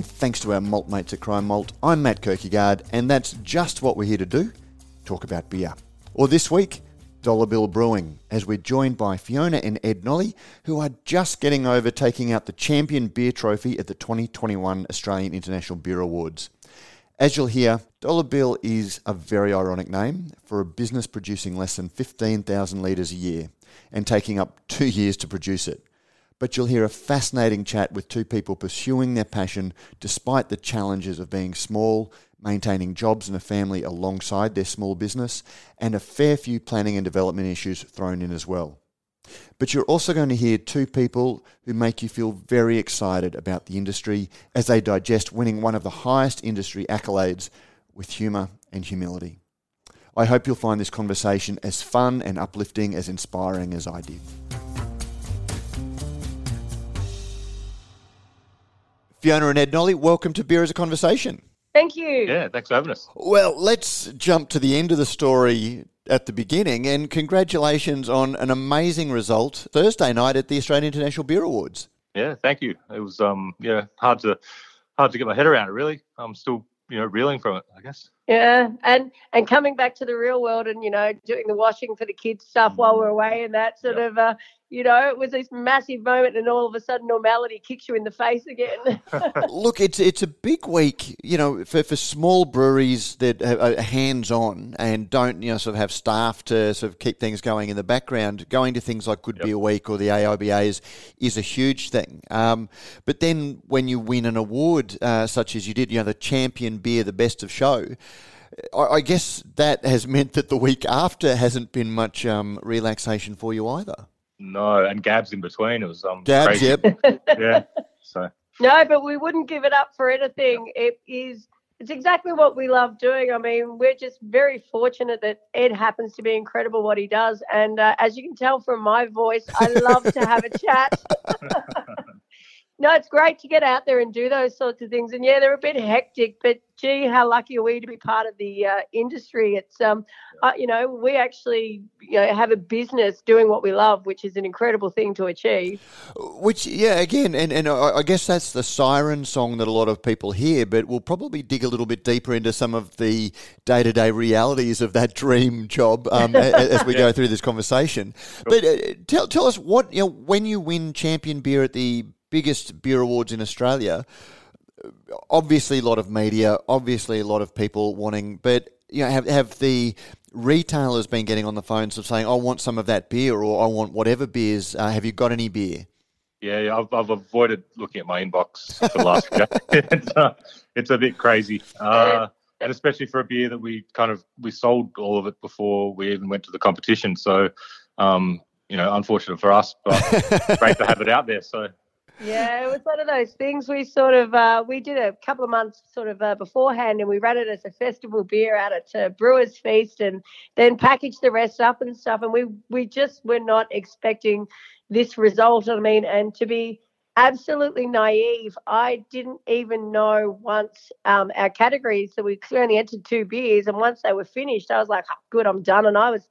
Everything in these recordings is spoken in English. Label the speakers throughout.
Speaker 1: And thanks to our malt mates at Cryer Malt, I'm Matt Kirkegaard, and that's just what we're here to do talk about beer. Or this week, Dollar Bill Brewing, as we're joined by Fiona and Ed Nolle, who are just getting over taking out the Champion Beer Trophy at the 2021 Australian International Beer Awards. As you'll hear, Dollar Bill is a very ironic name for a business producing less than 15,000 litres a year and taking up two years to produce it but you'll hear a fascinating chat with two people pursuing their passion despite the challenges of being small, maintaining jobs and a family alongside their small business, and a fair few planning and development issues thrown in as well. But you're also going to hear two people who make you feel very excited about the industry as they digest winning one of the highest industry accolades with humour and humility. I hope you'll find this conversation as fun and uplifting as inspiring as I did. Fiona and Ed Nolle, welcome to Beer is a Conversation.
Speaker 2: Thank you.
Speaker 3: Yeah, thanks for having us.
Speaker 1: Well, let's jump to the end of the story at the beginning, and congratulations on an amazing result Thursday night at the Australian International Beer Awards.
Speaker 3: Yeah, thank you. It was um yeah hard to hard to get my head around it. Really, I'm still you know reeling from it. I guess.
Speaker 2: Yeah, and and coming back to the real world and you know doing the washing for the kids stuff while we're away and that sort yep. of uh, you know it was this massive moment and all of a sudden normality kicks you in the face again.
Speaker 1: Look, it's it's a big week, you know, for, for small breweries that are hands on and don't you know sort of have staff to sort of keep things going in the background. Going to things like Good yep. Beer Week or the AIBAs is a huge thing. Um, but then when you win an award uh, such as you did, you know, the champion beer, the best of show. I guess that has meant that the week after hasn't been much um, relaxation for you either.
Speaker 3: No, and Gabs in between. It was um,
Speaker 1: Gabs, crazy.
Speaker 3: yep, yeah. So
Speaker 2: no, but we wouldn't give it up for anything. It is. It's exactly what we love doing. I mean, we're just very fortunate that Ed happens to be incredible what he does, and uh, as you can tell from my voice, I love to have a chat. no, it's great to get out there and do those sorts of things. And yeah, they're a bit hectic, but gee, how lucky are we to be part of the uh, industry? It's um, uh, you know, we actually you know have a business doing what we love, which is an incredible thing to achieve.
Speaker 1: Which, yeah, again, and and I guess that's the siren song that a lot of people hear, but we'll probably dig a little bit deeper into some of the day to day realities of that dream job um, as we yeah. go through this conversation. But uh, tell tell us what you know when you win champion beer at the biggest beer awards in Australia obviously a lot of media, obviously a lot of people wanting, but you know, have have the retailers been getting on the phones of saying, "I want some of that beer," or "I want whatever beers." Uh, have you got any beer?
Speaker 3: Yeah, I've, I've avoided looking at my inbox for the last week. it's, uh, it's a bit crazy, uh, and especially for a beer that we kind of we sold all of it before we even went to the competition. So, um, you know, unfortunate for us, but great to have it out there. So
Speaker 2: yeah, it was one of those things. We sort of uh, we did a couple of months sort of uh, beforehand, and we ran it as a festival beer out at uh, Brewers Feast, and then packaged the rest up and stuff. And we we just were not expecting this result. I mean, and to be absolutely naive, I didn't even know once um, our categories. So we only entered two beers, and once they were finished, I was like, oh, "Good, I'm done." And I was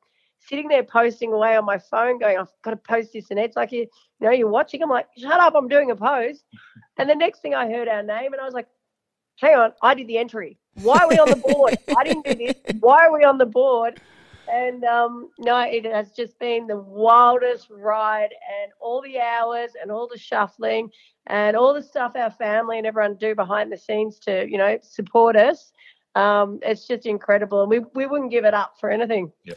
Speaker 2: sitting there posting away on my phone, going, I've got to post this. And it's like, you, you know, you're watching. I'm like, shut up, I'm doing a post. And the next thing I heard our name, and I was like, hang on, I did the entry. Why are we on the board? I didn't do this. Why are we on the board? And um, no, it has just been the wildest ride, and all the hours, and all the shuffling, and all the stuff our family and everyone do behind the scenes to, you know, support us. Um, it's just incredible, and we we wouldn't give it up for anything.
Speaker 3: Yeah.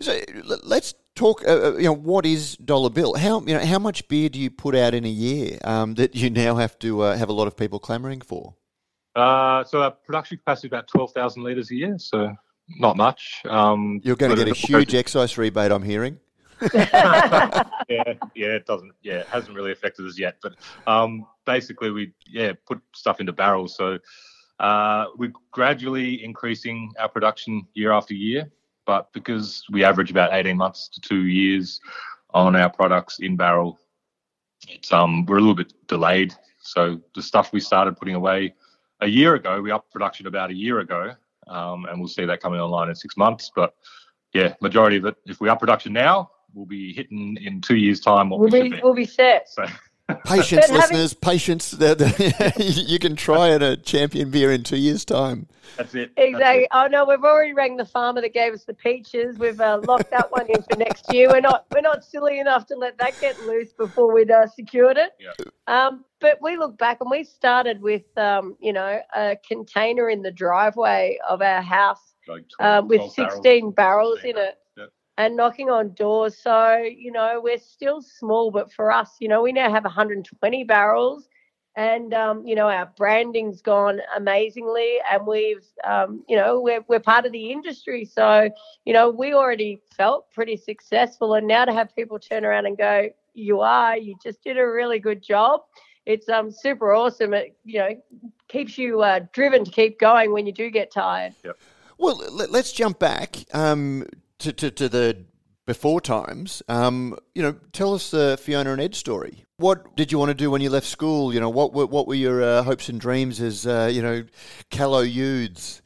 Speaker 1: So let's talk. Uh, uh, you know, what is Dollar Bill? How you know how much beer do you put out in a year um, that you now have to uh, have a lot of people clamouring for?
Speaker 3: Uh, so our production capacity is about twelve thousand litres a year. So not much. Um,
Speaker 1: You're going to get a huge excise rebate, I'm hearing.
Speaker 3: yeah, yeah, it doesn't. Yeah, it hasn't really affected us yet. But um, basically, we yeah put stuff into barrels. So Uh, we're gradually increasing our production year after year, but because we average about 18 months to two years on our products in barrel, it's um we're a little bit delayed. So the stuff we started putting away a year ago, we upped production about a year ago, um, and we'll see that coming online in six months. But yeah, majority of it, if we up production now, we'll be hitting in two years' time what
Speaker 2: We'll
Speaker 3: we
Speaker 2: be,
Speaker 3: be.
Speaker 2: we'll be set.
Speaker 3: So
Speaker 1: Patience,
Speaker 2: But having-
Speaker 1: listeners, patience. The- the- you can try at a champion beer in two years' time.
Speaker 3: that's it. That's it.
Speaker 2: Exactly. Oh no, we've already rang the farmer that gave us the peaches. We've uh, locked that one in for next year. We're not we're not silly enough to let that get loose before we'd uh, secured it.
Speaker 3: Yeah.
Speaker 2: Um, but we look back and we started with um, you know a container in the driveway of our house
Speaker 3: Like 12
Speaker 2: um, with
Speaker 3: 12 barrels.
Speaker 2: 16 barrels in it.
Speaker 3: Yep.
Speaker 2: And knocking on doors. So, you know, we're still small, but for us, you know, we now have 120 barrels and, um, you know, our branding's gone amazingly and we've, um, you know, we're, we're part of the industry. So, you know, we already felt pretty successful. And now to have people turn around and go, you are, you just did a really good job. It's um, super awesome. It, you know, keeps you uh, driven to keep going when you do get tired.
Speaker 1: Well, let, us jump back um, to, to, to the before times. Um, you know, tell us the Fiona and Ed story. What did you want to do when you left school? You know, what were, what were your uh, hopes and dreams as, uh, you know, callow youths?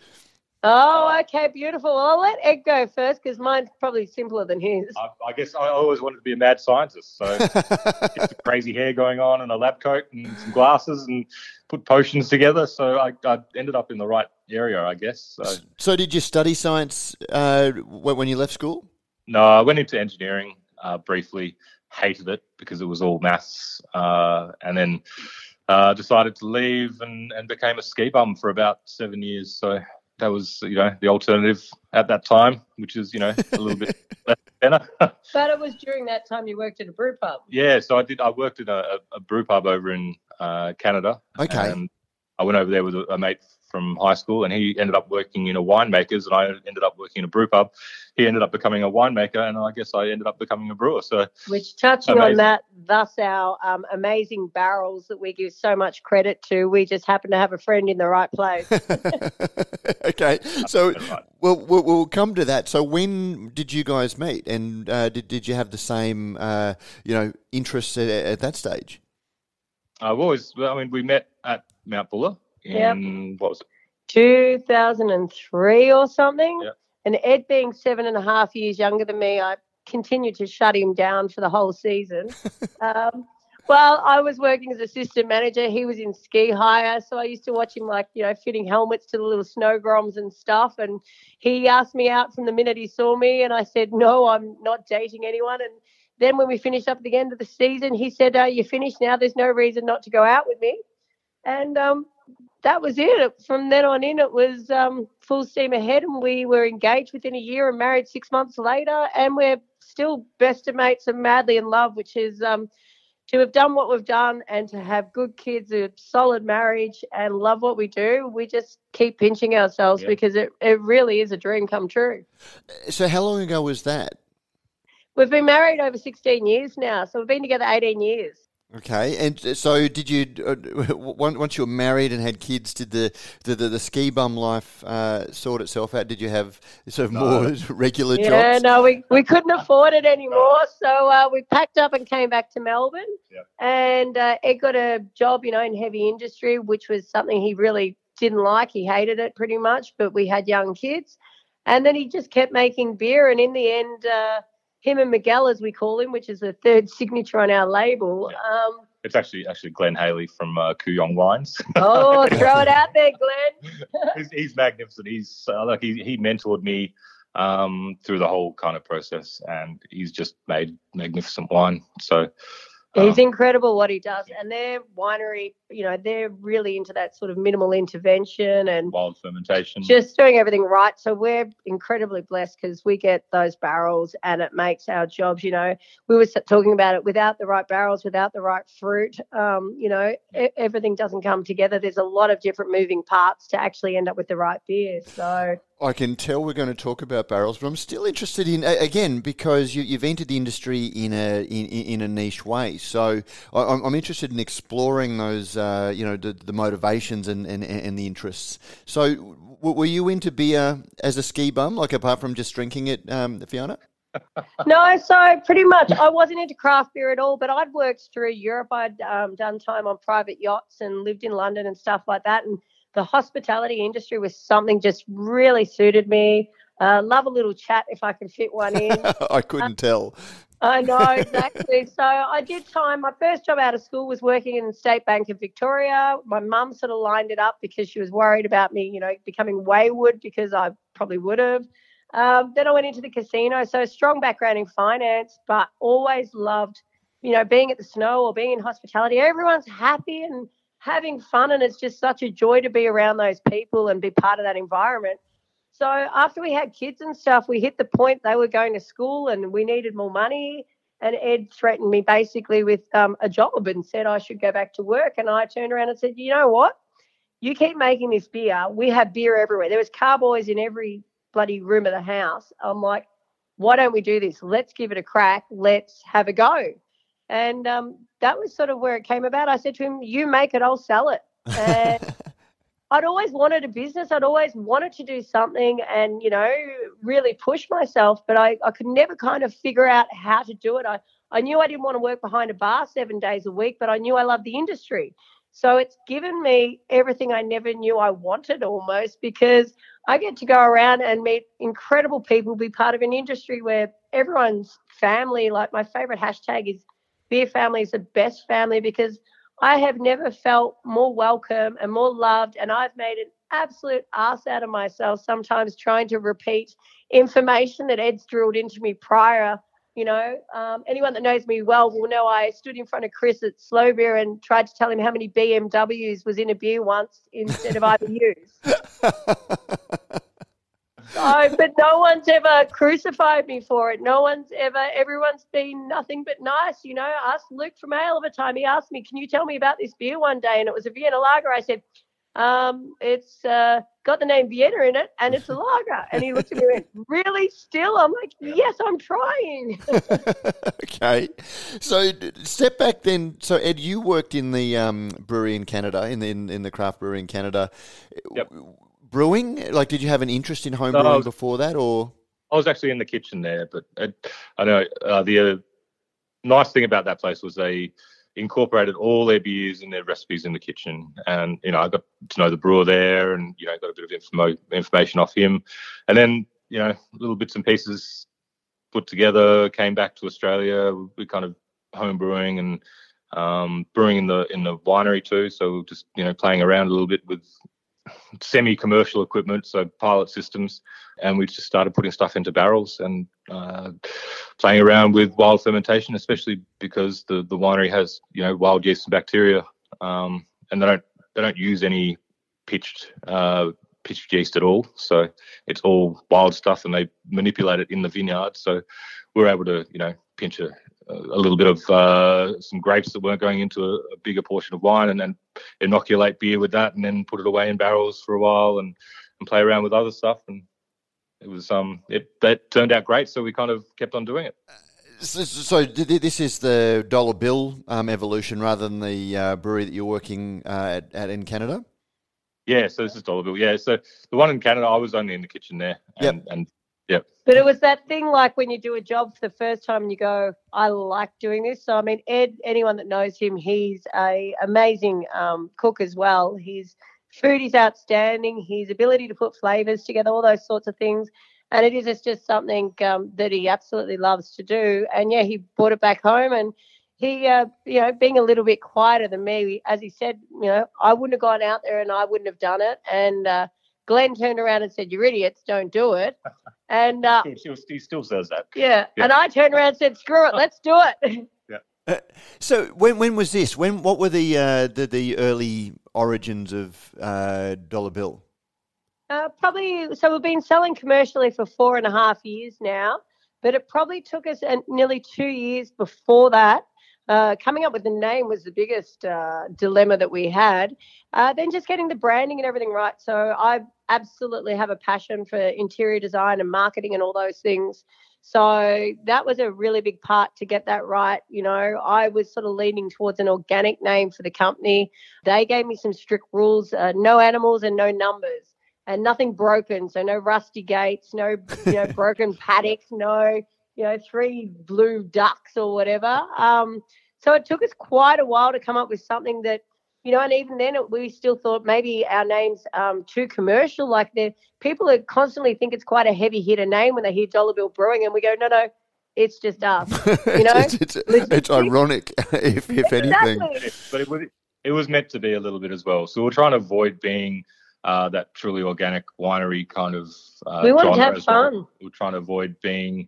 Speaker 2: Oh, okay, beautiful. Well, I'll let Ed go first because mine's probably simpler than his.
Speaker 3: I, I guess I always wanted to be a mad scientist. So get some crazy hair going on and a lab coat and some glasses and put potions together. So I, I ended up in the right area, I guess. So
Speaker 1: so, did you study science uh, when when you left school?
Speaker 3: no, I went into engineering uh, briefly, hated it because it was all maths, uh, and then uh, decided to leave and, and became a ski bum for about seven years. So that was, you know, the alternative at that time, which is, you know, a little bit better.
Speaker 2: But it was during that time you worked at a brew pub.
Speaker 3: Yeah, so I did. I worked in a, a, a brew pub over in uh, Canada.
Speaker 1: Okay.
Speaker 3: And I went over there with a, a mate from high school, and he ended up working in a winemaker's, and I ended up working in a brew pub. He ended up becoming a winemaker, and I guess I ended up becoming a brewer. So
Speaker 2: Which, touching on that, thus our um, amazing barrels that we give so much credit to. We just happen to have a friend in the right place.
Speaker 1: okay, so
Speaker 3: right.
Speaker 1: we'll, we'll we'll come to that. So, when did you guys meet, and uh, did did you have the same uh, you know interests at, at that stage?
Speaker 3: I've always, well, I mean, we met at Mount Buller in what was it?
Speaker 2: 2003 or something.
Speaker 3: Yep.
Speaker 2: And Ed, being seven and a half years younger than me, I continued to shut him down for the whole season. um, well, I was working as assistant manager. He was in ski hire, so I used to watch him, like you know, fitting helmets to the little snow groms and stuff. And he asked me out from the minute he saw me, and I said, "No, I'm not dating anyone." And then when we finished up at the end of the season, he said, uh, "You're finished now. There's no reason not to go out with me." And um, that was it. From then on in, it was um, full steam ahead, and we were engaged within a year and married six months later, and we're still best of mates and madly in love, which is um, to have done what we've done and to have good kids, a solid marriage, and love what we do. We just keep pinching ourselves
Speaker 3: Yeah.
Speaker 2: because it, it really is a dream come true.
Speaker 1: So, how long ago was that?
Speaker 2: We've been married over 16 years now, so we've been together 18 years.
Speaker 1: Okay, and so did you? Uh, once you were married and had kids, did the the, the, the ski bum life uh, sort itself out? Did you have sort of more regular
Speaker 2: Yeah,
Speaker 1: jobs?
Speaker 2: Yeah, no, we, we couldn't afford it anymore. So uh, we packed up and came back to Melbourne.
Speaker 3: Yep.
Speaker 2: And uh, Ed got a job, you know, in heavy industry, which was something he really didn't like. He hated it pretty much, but we had young kids. And then he just kept making beer. And in the end, uh, him and Miguel, as we call him, which is the third signature on our label. Um,
Speaker 3: It's actually actually Glenn Haley from uh, Kooyong Wines.
Speaker 2: oh, throw it out there, Glenn.
Speaker 3: he's, he's magnificent. He's uh, like he, he mentored me um, through the whole kind of process, and he's just made magnificent wine. So
Speaker 2: He's
Speaker 3: um,
Speaker 2: incredible what he does. And their winery, you know, they're really into that sort of minimal intervention and
Speaker 3: wild fermentation.
Speaker 2: just doing everything right. So we're incredibly blessed because we get those barrels and it makes our jobs, you know, we were talking about it without the right barrels, without the right fruit, um, you know, e- everything doesn't come together. There's a lot of different moving parts to actually end up with the right beer. So
Speaker 1: I can tell we're going to talk about barrels, but I'm still interested in again because you, have entered the industry in a in, in a niche way. So I, am interested in exploring those, uh, you know, the, the motivations and, and, and the interests. So were you into beer as a ski bum, like apart from just drinking it, um, Fiona?
Speaker 2: no, so pretty much I wasn't into craft beer at all, but I'd worked through Europe. I'd um, done time on private yachts and lived in London and stuff like that. And the hospitality industry was something just really suited me. Uh, love a little chat if I can fit one in.
Speaker 1: I couldn't uh, tell.
Speaker 2: I know exactly. so I did time. My first job out of school was working in the State Bank of Victoria. My mum sort of lined it up because she was worried about me, you know, becoming wayward because I probably would have. Um, then I went into the casino. So strong background in finance, but always loved, you know, being at the snow or being in hospitality. Everyone's happy and having fun, and it's just such a joy to be around those people and be part of that environment. So after we had kids and stuff, we hit the point they were going to school and we needed more money. And Ed threatened me basically with um, a job and said I should go back to work. And I turned around and said, you know what? You keep making this beer. We have beer everywhere. There was carboys in every bloody room of the house. I'm like, why don't we do this? Let's give it a crack. Let's have a go. And um, that was sort of where it came about. I said to him, You make it, I'll sell it. And I'd always wanted a business. I'd always wanted to do something and, you know, really push myself, but I, I could never kind of figure out how to do it. I, I knew I didn't want to work behind a bar seven days a week, but I knew I loved the industry. So it's given me everything I never knew I wanted almost because I get to go around and meet incredible people, be part of an industry where everyone's family. Like my favorite hashtag is beer family is the best family because I have never felt more welcome and more loved. And I've made an absolute ass out of myself sometimes trying to repeat information that Ed's drilled into me prior you know, um, anyone that knows me well will know I stood in front of Chris at Slow Beer and tried to tell him how many BMWs was in a beer once instead of IBUs. so, but no one's ever crucified me for it. No one's ever, everyone's been nothing but nice. You know, I asked Luke from Ale of a time, he asked me, Can you tell me about this beer one day? And it was a Vienna lager. I said, um, it's uh, got the name Vienna in it and it's a lager. And he looked at me and went, Really? Still? I'm like, Yes, I'm trying.
Speaker 1: okay. So step back then. So, Ed, you worked in the um, brewery in Canada, in the, in, in, the craft brewery in Canada.
Speaker 3: Yep.
Speaker 1: Brewing? Like, did you have an interest in home no, brewing was, before that or?
Speaker 3: I was actually in the kitchen there, but I, I know uh, the uh, nice thing about that place was they incorporated all their beers and their recipes in the kitchen. And you know, I got to know the brewer there, and you know, got a bit of info, information off him. And then you know, little bits and pieces put together. Came back to Australia. We kind of home brewing and um, brewing in the in the winery too. So just you know, playing around a little bit with semi-commercial equipment, so pilot systems, and we just started putting stuff into barrels and uh, playing around with wild fermentation, especially because the the winery has you know wild yeast and bacteria, um, and they don't they don't use any pitched uh, pitched yeast at all. So it's all wild stuff, and they manipulate it in the vineyard. So we're able to you know pinch a, a little bit of uh, some grapes that weren't going into a, a, bigger portion of wine, and then inoculate beer with that, and then put it away in barrels for a while, and, and play around with other stuff. And it was um it that turned out great, so we kind of kept on doing it.
Speaker 1: So, so this is the dollar bill um, evolution rather than the uh, brewery that you're working uh, at, at, in Canada.
Speaker 3: Yeah, so this is dollar bill. Yeah, so the one in Canada, I was only in the kitchen there, and,
Speaker 1: yep.
Speaker 3: and Yep.
Speaker 2: But it was that thing like when you do a job for the first time and you go, I like doing this. So I mean, Ed, anyone that knows him, he's a amazing um, cook as well. His food is outstanding. His ability to put flavors together, all those sorts of things. And it is just something um, that he absolutely loves to do. And yeah, he brought it back home and he, uh, you know, being a little bit quieter than me, as he said, you know, I wouldn't have gone out there and I wouldn't have done it. And uh, Glenn turned around and said, "You're idiots! Don't do it." And uh,
Speaker 3: he still says that.
Speaker 2: Yeah. yeah. And I turned around and said, "Screw it! Let's do it."
Speaker 3: Yeah.
Speaker 1: Uh, so when when was this? When what were the uh, the, the early origins of uh, Dollar Bill?
Speaker 2: Uh, probably. So we've been selling commercially for four and a half years now, but it probably took us nearly two years before that uh, coming up with the name was the biggest uh, dilemma that we had. Uh, then just getting the branding and everything right. So I absolutely have a passion for interior design and marketing and all those things. So that was a really big part to get that right. You know, I was sort of leaning towards an organic name for the company. They gave me some strict rules: uh, no animals and no numbers, and nothing broken. So no rusty gates, no you know broken paddocks, no you know three blue ducks or whatever. Um, so it took us quite a while to come up with something that you know, and even then, we still thought maybe our name's um, too commercial. Like the people that constantly think it's quite a heavy hitter name when they hear Dollar Bill Brewing, and we go, no, no, it's just us. You know,
Speaker 1: it's, it's, it's, ironic, if, if anything.
Speaker 3: But it was it was meant to be a little bit as well. So we're trying to avoid being uh, that truly organic winery kind of. Uh,
Speaker 2: we want to have fun.
Speaker 3: Well. We're trying to avoid being,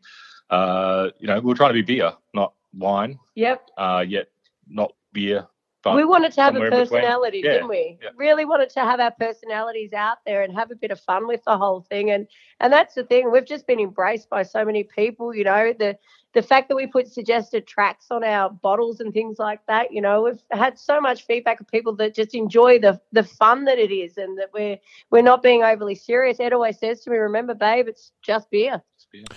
Speaker 3: uh, you know, we're trying to be beer, not wine.
Speaker 2: Yep.
Speaker 3: Uh, yet not beer
Speaker 2: we wanted to have a personality, yeah, didn't we? Yeah. Really wanted to have our personalities out there and have a bit of fun with the whole thing. And and that's the thing. We've just been embraced by so many people. You know, the the fact that we put suggested tracks on our bottles and things like that. You know, we've had so much feedback of people that just enjoy the the fun that it is, and that we're we're not being overly serious. Ed always says to me, "Remember, babe, it's just beer."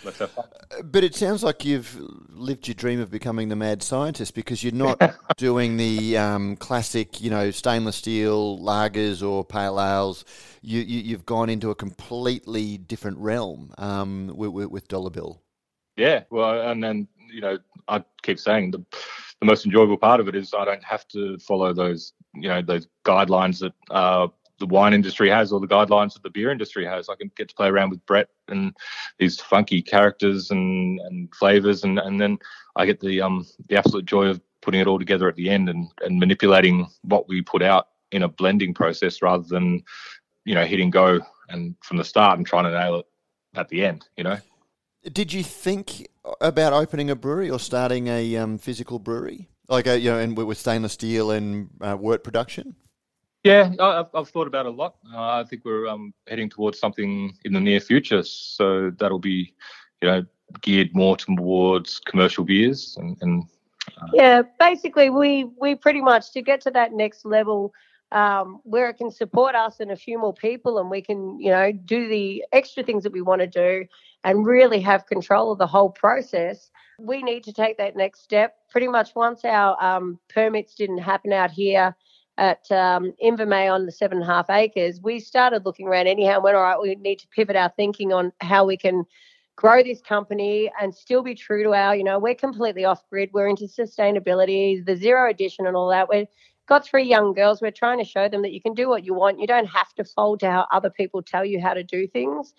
Speaker 3: Let's have fun.
Speaker 1: Uh, but it sounds like you've lived your dream of becoming the mad scientist because you're not doing the um, classic, you know, stainless steel lagers or pale ales. You, you, have gone into a completely different realm um, with, with Dollar Bill.
Speaker 3: Yeah, well, and then you know, I keep saying the the most enjoyable part of it is I don't have to follow those you know those guidelines that uh, the wine industry has or the guidelines that the beer industry has. I can get to play around with Brett and these funky characters and, and flavors, and, and then I get the um the absolute joy of putting it all together at the end and, and manipulating what we put out in a blending process rather than you know hitting go and from the start and trying to nail it at the end. You know.
Speaker 1: Did you think about opening a brewery or starting a um, physical brewery, like a, you know, and with stainless steel and uh, wort production?
Speaker 3: Yeah, I've, I've thought about it a lot. Uh, I think we're um, heading towards something in the near future, so that'll be, you know, geared more towards commercial beers and. and
Speaker 2: uh, yeah, basically, we we pretty much to get to that next level um, where it can support us and a few more people, and we can, you know, do the extra things that we want to do and really have control of the whole process. We need to take that next step. Pretty much once our um, permits didn't happen out here at um, Invermay on the seven and a half acres, we started looking around anyhow and went, all right, we need to pivot our thinking on how we can grow this company and still be true to our, you know, we're completely off grid. We're into sustainability, the zero edition and all that. We've got three young girls. We're trying to show them that you can do what you want. You don't have to fold to how other people tell you how to do things.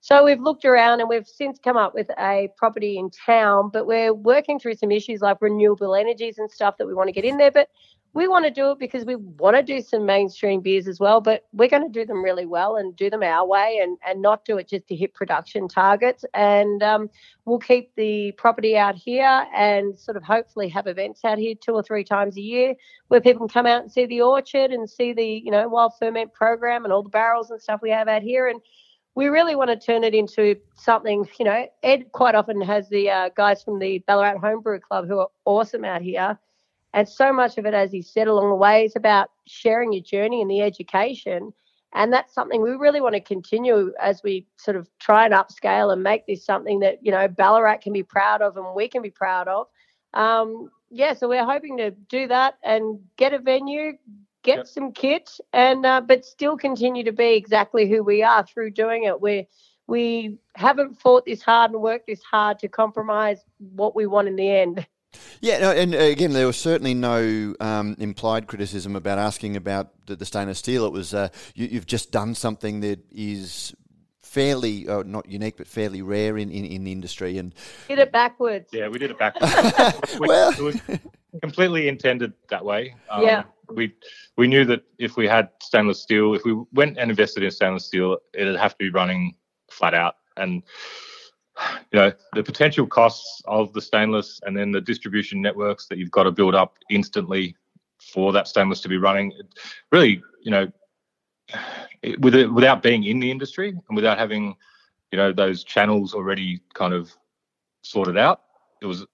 Speaker 2: So we've looked around and we've since come up with a property in town, but we're working through some issues like renewable energies and stuff that we want to get in there. But we want to do it because we want to do some mainstream beers as well, but we're going to do them really well and do them our way and, and not do it just to hit production targets. And um, we'll keep the property out here and sort of hopefully have events out here two or three times a year where people can come out and see the orchard and see the, you know, wild ferment program and all the barrels and stuff we have out here. And we really want to turn it into something, you know, Ed quite often has the uh, guys from the Ballarat Homebrew Club who are awesome out here and so much of it, as he said along the way, is about sharing your journey and the education. And that's something we really want to continue as we sort of try and upscale and make this something that, you know, Ballarat can be proud of and we can be proud of. Um, yeah, so we're hoping to do that and get a venue, get yep. some kit, and uh, but still continue to be exactly who we are through doing it. We we haven't fought this hard and worked this hard to compromise what we want in the end.
Speaker 1: Yeah, no, and uh, again, there was certainly no um, implied criticism about asking about the, the stainless steel. It was uh, you, have just done something that is fairly, uh, not unique, but fairly rare in, in, in, the industry. And
Speaker 2: did it backwards.
Speaker 3: Yeah, we did it backwards. well, it was completely intended that way.
Speaker 2: Um, yeah.
Speaker 3: We we knew that if we had stainless steel, if we went and invested in stainless steel, it'd have to be running flat out and you know the potential costs of the stainless and then the distribution networks that you've got to build up instantly for that stainless to be running really you know with it, without being in the industry and without having you know those channels already kind of sorted out it was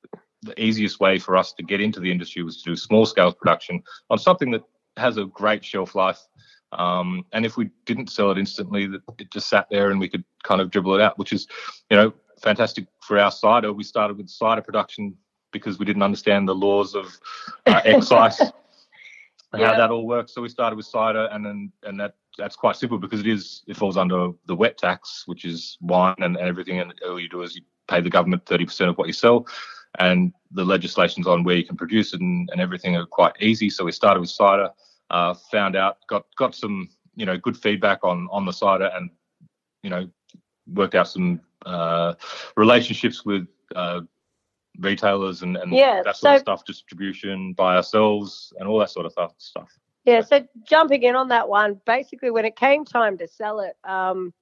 Speaker 3: the easiest way for us to get into the industry was to do small scale production on something that has a great shelf life. Um, and if we didn't sell it instantly, it just sat there and we could kind of dribble it out, which is, you know, fantastic for our cider. We started with cider production because we didn't understand the laws of uh, excise,
Speaker 2: Yeah.
Speaker 3: how that all works. So we started with cider, and then and that that's quite simple because it is it falls under the wet tax, which is wine and everything, and all you do is you pay the government thirty percent of what you sell, and the legislations on where you can produce it and, and everything are quite easy. So we started with cider, uh, found out, got got some you know good feedback on on the cider, and you know worked out some uh, relationships with uh, retailers and, and
Speaker 2: Yeah,
Speaker 3: that sort of stuff, distribution by ourselves and all that sort of stuff.
Speaker 2: Yeah, so jumping in on that one, basically when it came time to sell it, um,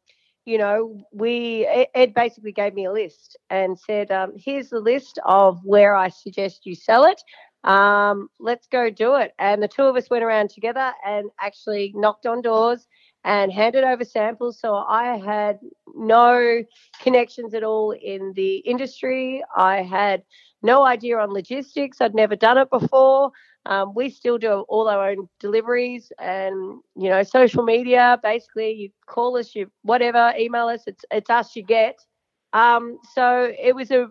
Speaker 2: you know, we Ed- Ed basically gave me a list and said, um, "Here's the list of where I suggest you sell it. Um, let's go do it." And the two of us went around together and actually knocked on doors and handed over samples. So I had no connections at all in the industry. I had no idea on logistics. I'd never done it before. Um, we still do all our own deliveries and you know social media. Basically, you call us, you whatever, email us. It's it's us you get. Um, so it was a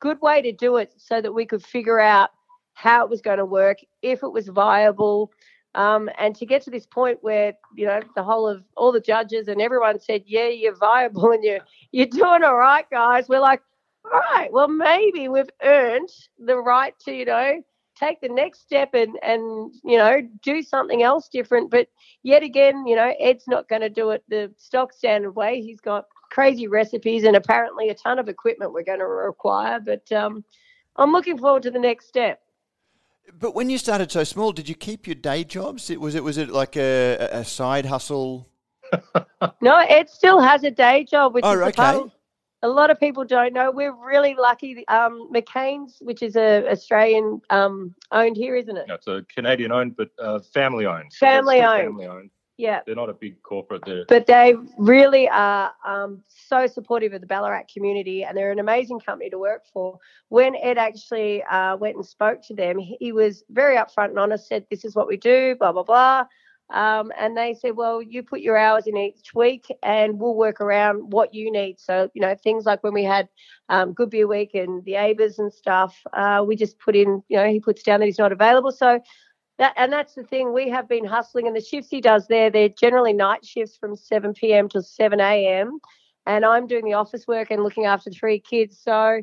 Speaker 2: good way to do it so that we could figure out how it was going to work, if it was viable, um, and to get to this point where you know the whole of all the judges and everyone said, yeah, you're viable and you're you're doing all right, guys. We're like, all right, well maybe we've earned the right to you know take the next step and and you know do something else different. But yet again you know ed's not going to do it the stock standard way. He's got crazy recipes and apparently a ton of equipment we're going to require. But um i'm looking forward to the next step
Speaker 1: But when you started so small, did you keep your day jobs? It was it was it like a, a- a side hustle?
Speaker 2: no ed still has a day job which
Speaker 1: Oh,
Speaker 2: is
Speaker 1: okay.
Speaker 2: a lot of people don't know we're really lucky um mccain's which is a australian um owned here isn't it
Speaker 3: You know, it's a Canadian owned, but uh, family owned.
Speaker 2: Family owned.
Speaker 3: Family owned.
Speaker 2: Yeah
Speaker 3: They're not a big corporate. They're
Speaker 2: but they really are um, so supportive of the Ballarat community, and they're an amazing company to work for. When Ed actually uh, went and spoke to them, he was very upfront and honest. Said, "This is what we do," blah blah blah. Um, and they said, "Well, you put your hours in each week, and we'll work around what you need." So, you know, things like when we had um, Good Beer Week and the ABAs and stuff, uh, we just put in. You know, he puts down that he's not available, so that, and that's the thing. We have been hustling, and the shifts he does there, they're generally night shifts from 7 p.m. to 7 a.m. And I'm doing the office work and looking after three kids. So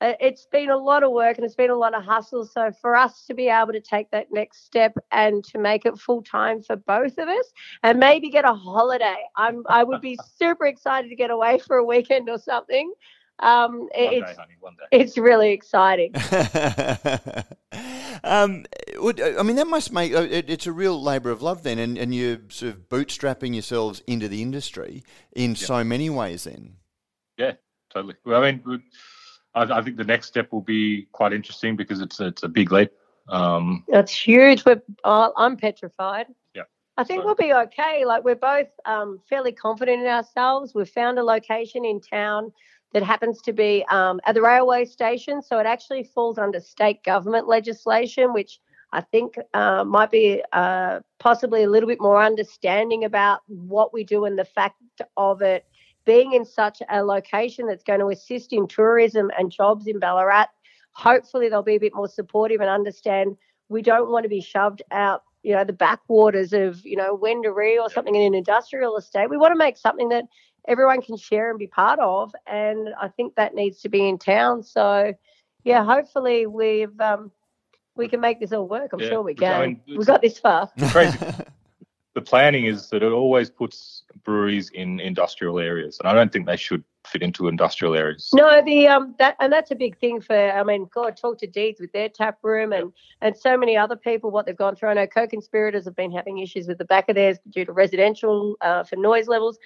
Speaker 2: uh, it's been a lot of work and it's been a lot of hustle. So for us to be able to take that next step and to make it full time for both of us, and maybe get a holiday, I'm I would be super excited to get away for a weekend or something. Um,
Speaker 3: one
Speaker 2: it's
Speaker 3: day, honey, one day.
Speaker 2: it's really exciting.
Speaker 1: um, I mean, that must make uh, it, it's a real labour of love then, and, and you're sort of bootstrapping yourselves into the industry in so many ways. Then,
Speaker 3: Yeah, totally. Well, I mean, I, I think the next step will be quite interesting because it's a, it's a big leap. Um,
Speaker 2: That's huge. We're, oh, I'm petrified.
Speaker 3: Yeah.
Speaker 2: I think
Speaker 3: So-
Speaker 2: we'll be okay. Like we're both um, fairly confident in ourselves. We've found a location in town that happens to be um, at the railway station, so it actually falls under state government legislation, which I think uh, might be uh, possibly a little bit more understanding about what we do and the fact of it being in such a location that's going to assist in tourism and jobs in Ballarat. Hopefully, they'll be a bit more supportive and understand we don't want to be shoved out, you know, the backwaters of, you know, Wendouree or something in an industrial estate. We want to make something that everyone can share and be part of. And I think that needs to be in town. So, yeah, hopefully we've um, we can make this all work. I'm
Speaker 3: Yeah,
Speaker 2: sure we
Speaker 3: which, I
Speaker 2: can.
Speaker 3: mean,
Speaker 2: we got this far.
Speaker 3: crazy. the planning is that it always puts breweries in industrial areas, and I don't think they should fit into industrial areas.
Speaker 2: No, the um that and that's a big thing for I mean, God, talk to Deeds with their tap room and and so many other people what they've gone through. I know co-conspirators have been having issues with the back of theirs due to residential uh, for noise levels.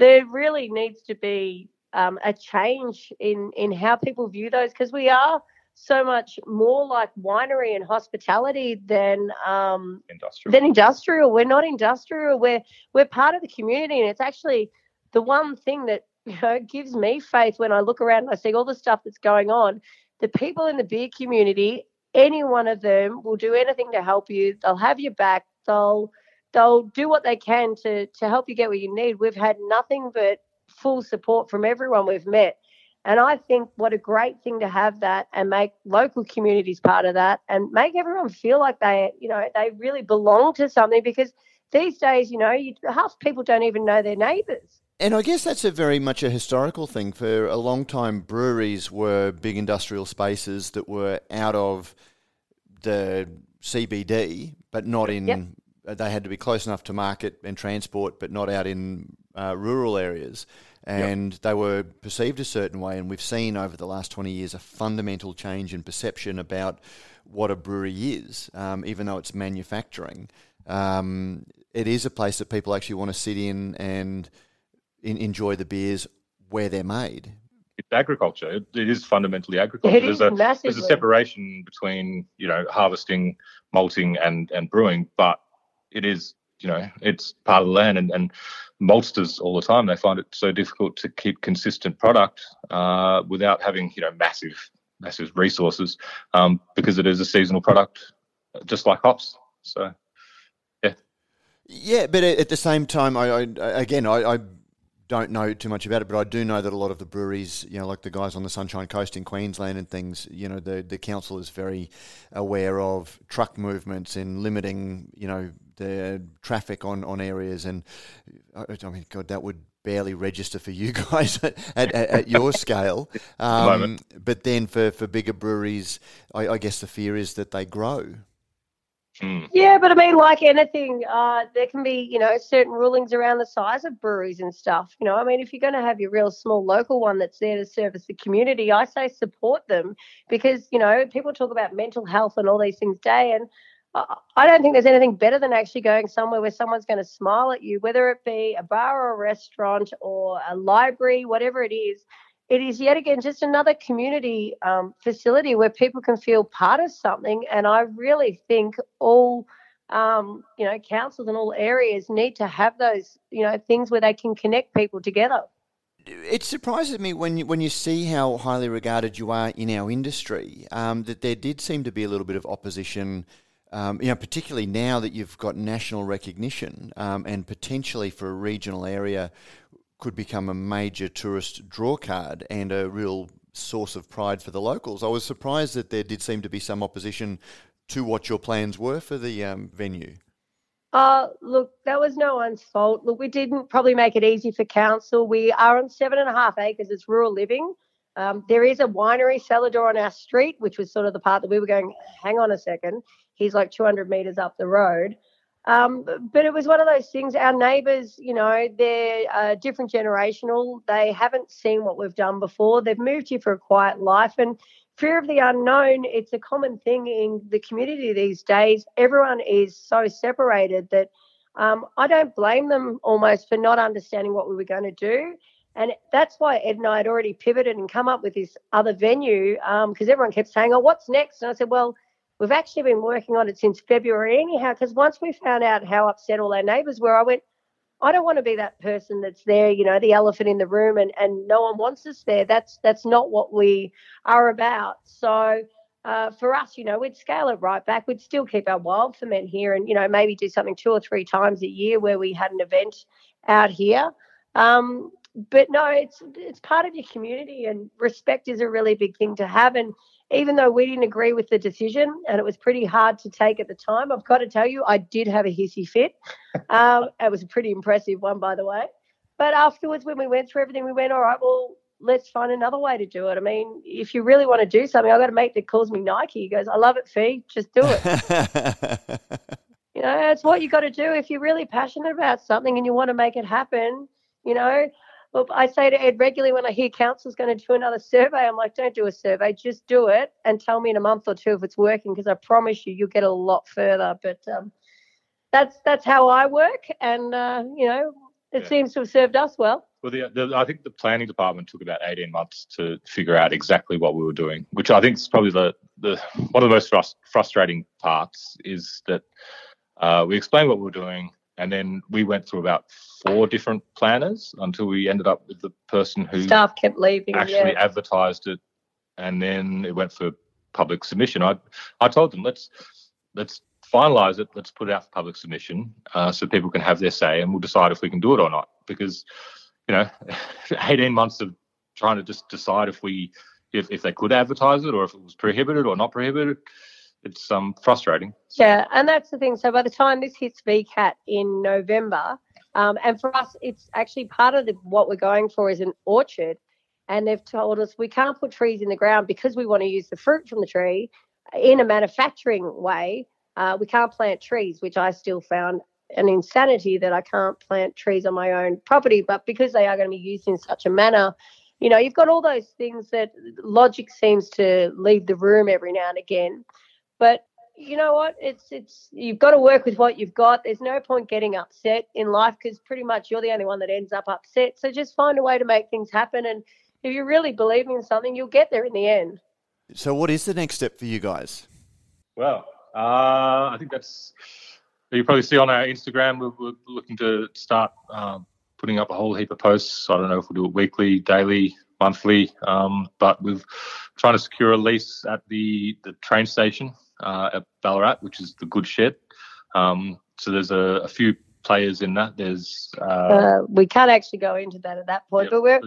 Speaker 2: There really needs to be um, a change in in how people view those because we are so much more like winery and hospitality than um,
Speaker 3: Industrial.
Speaker 2: than industrial. We're not industrial. We're we're part of the community, and it's actually the one thing that you know gives me faith when I look around and I see all the stuff that's going on. the people in the beer community, any one of them will do anything to help you. They'll have your back. They'll they'll do what they can to to help you get what you need. We've had nothing but full support from everyone we've met. And I think what a great thing to have that and make local communities part of that and make everyone feel like they, you know, they really belong to something because these days, you know, you, half people don't even know their neighbours.
Speaker 1: And I guess that's a very much a historical thing. For a long time, breweries were big industrial spaces that were out of the CBD, but not in.
Speaker 2: Yep.
Speaker 1: They had to be close enough to market and transport, but not out in uh, rural areas. And they were perceived a certain way. And we've seen over the last 20 years a fundamental change in perception about what a brewery is, um, even though it's manufacturing. Um, it is a place that people actually want to sit in and in, enjoy the beers where they're made.
Speaker 3: It's agriculture. It, it is fundamentally agriculture.
Speaker 2: It
Speaker 3: there's a
Speaker 2: massively.
Speaker 3: there's a separation between you know harvesting, malting, and and brewing, but it is you know it's part of the land and and maltsters all the time they find it so difficult to keep consistent product uh, without having you know massive massive resources um, because it is a seasonal product just like hops. So
Speaker 1: Yeah, yeah but at the same time, I, I again, I, I don't know too much about it, but I do know that a lot of the breweries, you know, like the guys on the Sunshine Coast in Queensland and things, you know, the the council is very aware of truck movements and limiting, you know, the traffic on on areas, and I, I mean, God, that would barely register for you guys at, at, at your scale. Um,
Speaker 3: moment.
Speaker 1: but then for, for bigger breweries, I, I guess the fear is that they grow.
Speaker 3: mm,
Speaker 2: Yeah, but I mean, like anything, uh, there can be, you know, certain rulings around the size of breweries and stuff. You know, I mean, if you're going to have your real small local one that's there to service the community, I say support them because, you know, people talk about mental health and all these things day. And I don't think there's anything better than actually going somewhere where someone's going to smile at you, whether it be a bar or a restaurant or a library, whatever it is. It is yet again just another community um, facility where people can feel part of something. And I really think all, um, you know, councils in all areas need to have those, you know, things where they can connect people together.
Speaker 1: It surprises me when you, when you see how highly regarded you are in our industry um, that there did seem to be a little bit of opposition. Um, you know, particularly now that you've got national recognition um, and potentially for a regional area could become a major tourist draw card and a real source of pride for the locals. I was surprised that there did seem to be some opposition to what your plans were for the um, venue.
Speaker 2: Uh, look, that was no one's fault. Look, we didn't probably make it easy for council. We are on seven and a half acres. It's rural living. Um, there is a winery cellar door on our street, which was sort of the part that we were going, hang on a second. He's like 200 metres up the road. Um, but it was one of those things. Our neighbours, you know, they're uh, different generational. They haven't seen what we've done before. They've moved here for a quiet life. And fear of the unknown, it's a common thing in the community these days. Everyone is so separated that um, I don't blame them almost for not understanding what we were going to do. And that's why Ed and I had already pivoted and come up with this other venue because everyone kept saying, oh, what's next? And I said, well, we've actually been working on it since February anyhow, because once we found out how upset all our neighbours were, I went, I don't want to be that person that's there, you know, the elephant in the room and, and no one wants us there. That's that's not what we are about. So uh, for us, you know, we'd scale it right back. We'd still keep our wild ferment here and, you know, maybe do something two or three times a year where we had an event out here. Um, but no, it's it's part of your community and respect is a really big thing to have. And even though we didn't agree with the decision and it was pretty hard to take at the time, I've got to tell you, I did have a hissy fit. Um, it was a pretty impressive one, by the way. But afterwards, when we went through everything, we went, all right, well, let's find another way to do it. I mean, if you really want to do something, I've got a mate that calls me Nike. He goes, I love it, Fee, just do it. You know, it's what you got to do if you're really passionate about something and you want to make it happen. You know, well, I say to Ed regularly when I hear council's going to do another survey, I'm like, don't do a survey, just do it and tell me in a month or two if it's working because I promise you, you'll get a lot further. But um, that's that's how I work, and uh, you know, it
Speaker 3: Yeah.
Speaker 2: seems to have served us well.
Speaker 3: Well, the, the, I think the planning department took about 18 months to figure out exactly what we were doing, which I think is probably the, the one of the most frust- frustrating parts is that uh, we explained what we were doing, and then we went through about four different planners until we ended up with the person who
Speaker 2: Staff kept leaving.
Speaker 3: actually
Speaker 2: yeah.
Speaker 3: advertised it and then it went for public submission. I I told them let's let's finalize it. Let's put it out for public submission uh, so people can have their say, and we'll decide if we can do it or not. Because you know, 18 months of trying to just decide if we if, if they could advertise it or if it was prohibited or not prohibited. It's um frustrating.
Speaker 2: Yeah, and that's the thing. So by the time this hits VCAT in November, um, and for us, it's actually part of the, what we're going for is an orchard. And they've told us we can't put trees in the ground because we want to use the fruit from the tree in a manufacturing way. Uh, we can't plant trees, which I still found an insanity that I can't plant trees on my own property. But because they are going to be used in such a manner, you know, you've got all those things that logic seems to leave the room every now and again. But you know what? It's it's you've got to work with what you've got. There's no point getting upset in life because pretty much you're the only one that ends up upset. So just find a way to make things happen. And if you really believe in something, you'll get there in the end.
Speaker 1: So, what is the next step for you guys?
Speaker 3: Well, uh, I think that's you probably see on our Instagram. We're, we're looking to start um, putting up a whole heap of posts. I don't know if we'll do it weekly, daily, monthly, um, but we're trying to secure a lease at the the train station uh, at Ballarat, which is the Good Shed. Um, so there's a, a, few players in that. There's uh,
Speaker 2: uh, we can't actually go into that at that point, but we're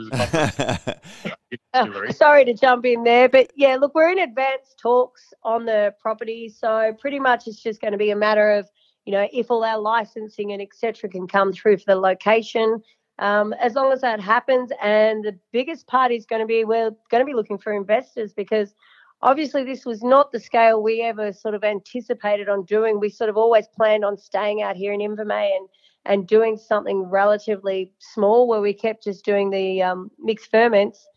Speaker 2: sorry to jump in there, but yeah, look, we're in advanced talks on the property, so pretty much it's just going to be a matter of you know if all our licensing and etc. can come through for the location. Um, as long as that happens, and the biggest part is going to be we're going to be looking for investors because obviously this was not the scale we ever sort of anticipated on doing. We sort of always planned on staying out here in Invermay and and doing something relatively small where we kept just doing the um, mixed ferments.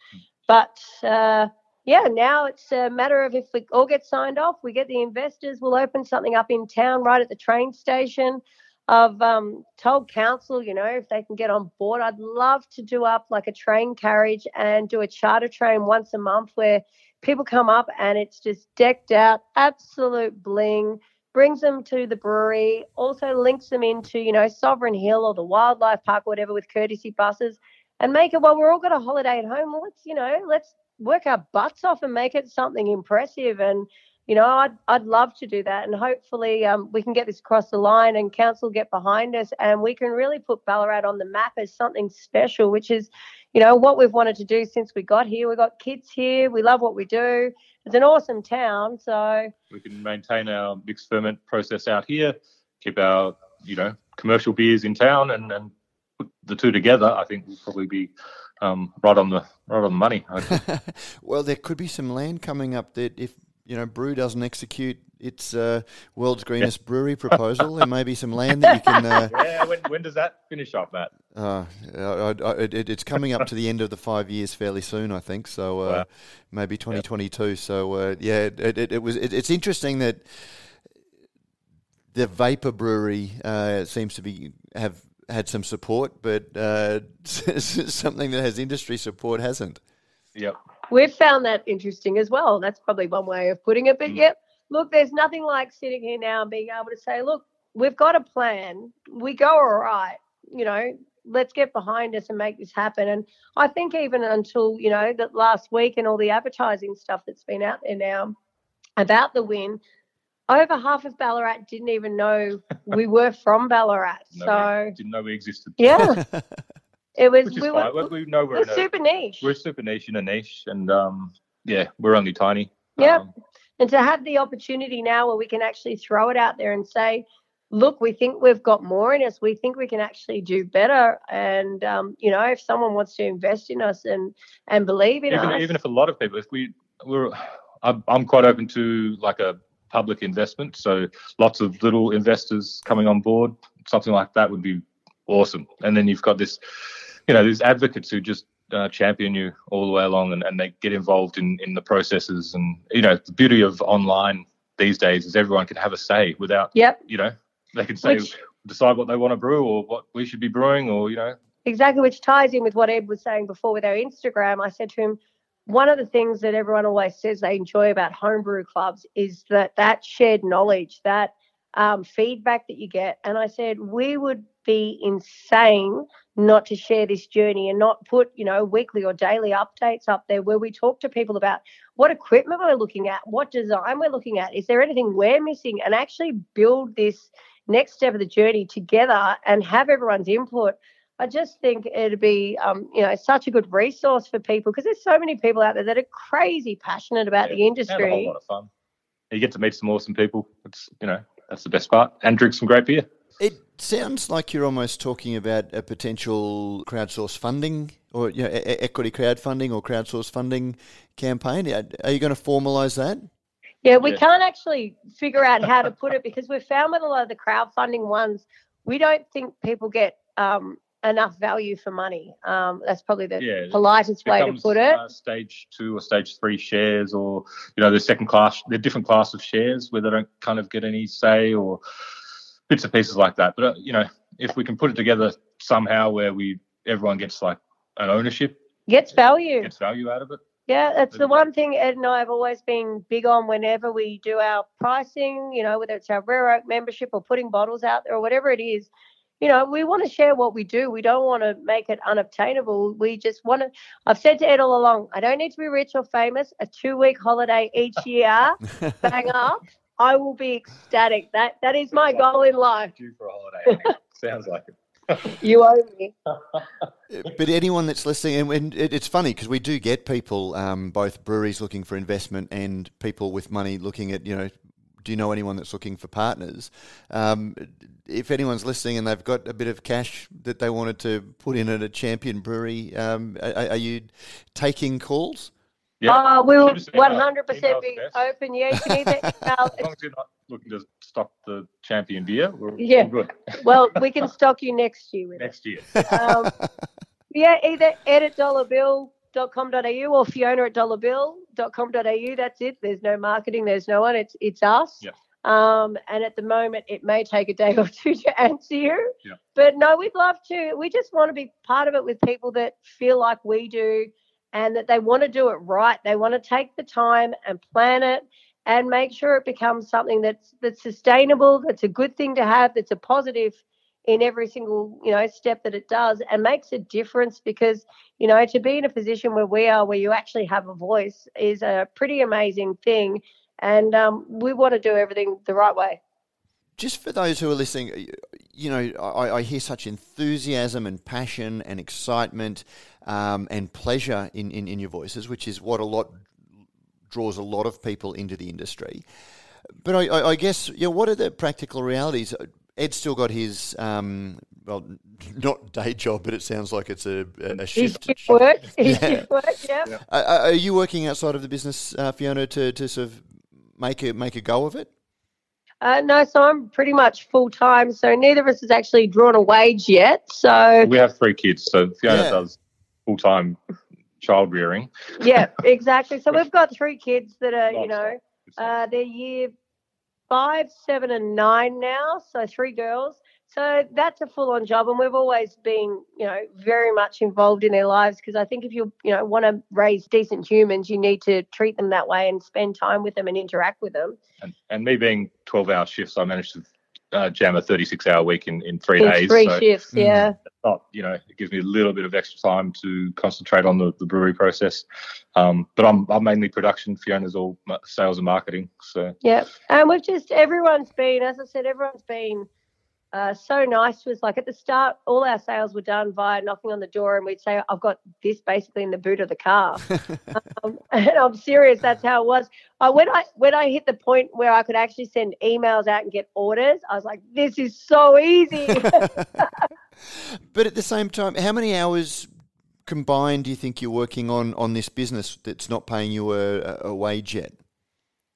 Speaker 2: But uh, yeah, now it's a matter of if we all get signed off, we get the investors, we'll open something up in town right at the train station. I've um, told council, you know, if they can get on board, I'd love to do up like a train carriage and do a charter train once a month where people come up and it's just decked out, absolute bling, brings them to the brewery, also links them into, you know, Sovereign Hill or the Wildlife Park, or whatever, with courtesy buses and make it, well, we're all got a holiday at home. Well, let's, you know, let's work our butts off and make it something impressive. And, you know, I'd, I'd love to do that. And hopefully um, we can get this across the line and council get behind us and we can really put Ballarat on the map as something special, which is, you know, what we've wanted to do since we got here. We've got kids here. We love what we do. It's an awesome town. So
Speaker 3: we can maintain our mixed ferment process out here, keep our, you know, commercial beers in town and, and put the two together. I think we'll probably be um, right on the right on the money.
Speaker 1: well, there could be some land coming up that if you know Brew doesn't execute its uh, world's greenest brewery proposal, there may be some land that you can. Uh,
Speaker 3: yeah, when, when does that finish up, Matt?
Speaker 1: Uh, I, I, it, it's coming up to the end of the five years fairly soon, I think. So uh, wow. maybe 2022. Yep. So uh, yeah, it, it, it was. it's interesting that the vapor brewery uh, seems to be have had some support, but uh, something that has industry support hasn't.
Speaker 3: Yep.
Speaker 2: We've found that interesting as well. That's probably one way of putting it. But mm. yep, look, there's nothing like sitting here now and being able to say, look, we've got a plan. We go all right. You know, let's get behind us and make this happen. And I think even until, you know, that last week and all the advertising stuff that's been out there now about the win, over half of Ballarat didn't even know we were from Ballarat. no, so
Speaker 3: didn't know we existed.
Speaker 2: Yeah. It was
Speaker 3: we were, we know we're,
Speaker 2: we're super niche.
Speaker 3: We're super niche in a niche, and um, yeah, we're only tiny.
Speaker 2: Yeah, um, and to have the opportunity now where we can actually throw it out there and say, look, we think we've got more in us. We think we can actually do better. And um, you know, if someone wants to invest in us and and believe in
Speaker 3: even,
Speaker 2: us,
Speaker 3: even if a lot of people, if we we're, I'm quite open to like a public investment. So lots of little investors coming on board, something like that would be awesome. And then you've got this, you know, these advocates who just uh, champion you all the way along and, and they get involved in, in the processes. And, you know, the beauty of online these days is everyone can have a say without,
Speaker 2: yep.
Speaker 3: you know, they can say, which, decide what they want to brew or what we should be brewing or, you know.
Speaker 2: Exactly, which ties in with what Ed was saying before with our Instagram. I said to him, one of the things that everyone always says they enjoy about homebrew clubs is that that shared knowledge, that um, feedback that you get. And I said, we would be insane not to share this journey and not put, you know, weekly or daily updates up there where we talk to people about what equipment we're looking at, what design we're looking at, is there anything we're missing, and actually build this next step of the journey together and have everyone's input. I just think it'd be, um, you know, such a good resource for people because there's so many people out there that are crazy passionate about
Speaker 3: Yeah,
Speaker 2: the
Speaker 3: and a whole
Speaker 2: industry.
Speaker 3: lot of fun. You get to meet some awesome people. It's you know that's the best part, and drink some great beer.
Speaker 1: It sounds like you're almost talking about a potential crowdsource funding or you know, e- equity crowdfunding or crowdsource funding campaign. Are are you going to formalise that?
Speaker 2: Yeah, we
Speaker 3: Yeah.
Speaker 2: can't actually figure out how to put it because we've found with a lot of the crowdfunding ones, we don't think people get um, enough value for money. Um, that's probably the
Speaker 3: Yeah,
Speaker 2: politest way to put it.
Speaker 3: Uh, stage two or stage three shares, or you know, the second class, the different class of shares where they don't kind of get any say, or bits and pieces like that. But uh, you know, if we can put it together somehow where we everyone gets like an ownership,
Speaker 2: Gets value.
Speaker 3: gets value out of it.
Speaker 2: Yeah, that's the one thing Ed and I have always been big on whenever we do our pricing, you know, whether it's our Rare Oak membership or putting bottles out there or whatever it is. You know, we want to share what we do. We don't want to make it unobtainable. We just want to. I've said to Ed all along, I don't need to be rich or famous. A two week holiday each year, bang up, I will be ecstatic. That That is my goal in life.
Speaker 3: Due for a holiday. Sounds like it.
Speaker 2: You owe me.
Speaker 1: But anyone that's listening, and, and it, it's funny because we do get people, um, both breweries looking for investment and people with money looking at, you know, do you know anyone that's looking for partners? Um, if anyone's listening and they've got a bit of cash that they wanted to put in at a champion brewery, um, are, are you taking calls?
Speaker 2: Uh, we will
Speaker 3: Shoot us an email.
Speaker 2: 100% be open. Yeah, you can either email.
Speaker 3: As long as you're not looking to stock the champion beer, we're,
Speaker 2: Yeah.
Speaker 3: we're good.
Speaker 2: Well, we can stock you next year with.
Speaker 3: Next year.
Speaker 2: Um, yeah, either ed at dollarbill.com.au or fiona at dollarbill.com.au. That's it. There's no marketing. There's no one. It's it's us.
Speaker 3: Yeah.
Speaker 2: Um, and at the moment, it may take a day or two to answer you.
Speaker 3: Yeah.
Speaker 2: But no, we'd love to. We just want to be part of it with people that feel like we do and that they want to do it right. They want to take the time and plan it and make sure it becomes something that's that's sustainable, that's a good thing to have, that's a positive in every single you know step that it does and makes a difference because you know to be in a position where we are where you actually have a voice is a pretty amazing thing and um, we want to do everything the right way
Speaker 1: Just for those who are listening, you know, I, I hear such enthusiasm and passion and excitement um, and pleasure in, in, in your voices, which is what a lot draws a lot of people into the industry. But I, I, guess, you know, what are the practical realities? Ed's still got his, um, well, not day job, but it sounds like it's a, a
Speaker 2: his
Speaker 1: shift.
Speaker 2: shift work his
Speaker 1: Yeah.
Speaker 2: shift work yeah,
Speaker 1: Uh, are you working outside of the business, uh, Fiona, to, to sort of make a make a go of it?
Speaker 2: Uh, no so i'm pretty much full-time so neither of us has actually drawn a wage yet so
Speaker 3: We have three kids, so Fiona
Speaker 1: Yeah.
Speaker 3: does full time child rearing.
Speaker 2: yeah exactly so we've got three kids that are you know
Speaker 3: Lifestyle.
Speaker 2: Uh, they're year five, seven, and nine now, so three girls. So that's a full-on job, and we've always been, you know, very much involved in their lives because I think if you, you know, want to raise decent humans, you need to treat them that way and spend time with them and interact with them.
Speaker 3: and, and me being 12 hour shifts, I managed to uh, jam a 36 hour week in, in three
Speaker 2: In
Speaker 3: days.
Speaker 2: three
Speaker 3: so
Speaker 2: shifts, yeah.
Speaker 3: it's not, you know, it gives me a little bit of extra time to concentrate on the, the brewery process. Um, but I'm, I'm mainly production. Fiona's all sales and marketing. So
Speaker 2: Yeah, and we've just everyone's been, as I said, everyone's been uh, so nice was. Like at the start, all our sales were done via knocking on the door, and we'd say, "I've got this basically in the boot of the car," um, and I'm serious. That's how it was. Uh, when I when I hit the point where I could actually send emails out and get orders, I was like, "This is so easy."
Speaker 1: But at the same time, how many hours combined do you think you're working on on this business that's not paying you a, a wage yet?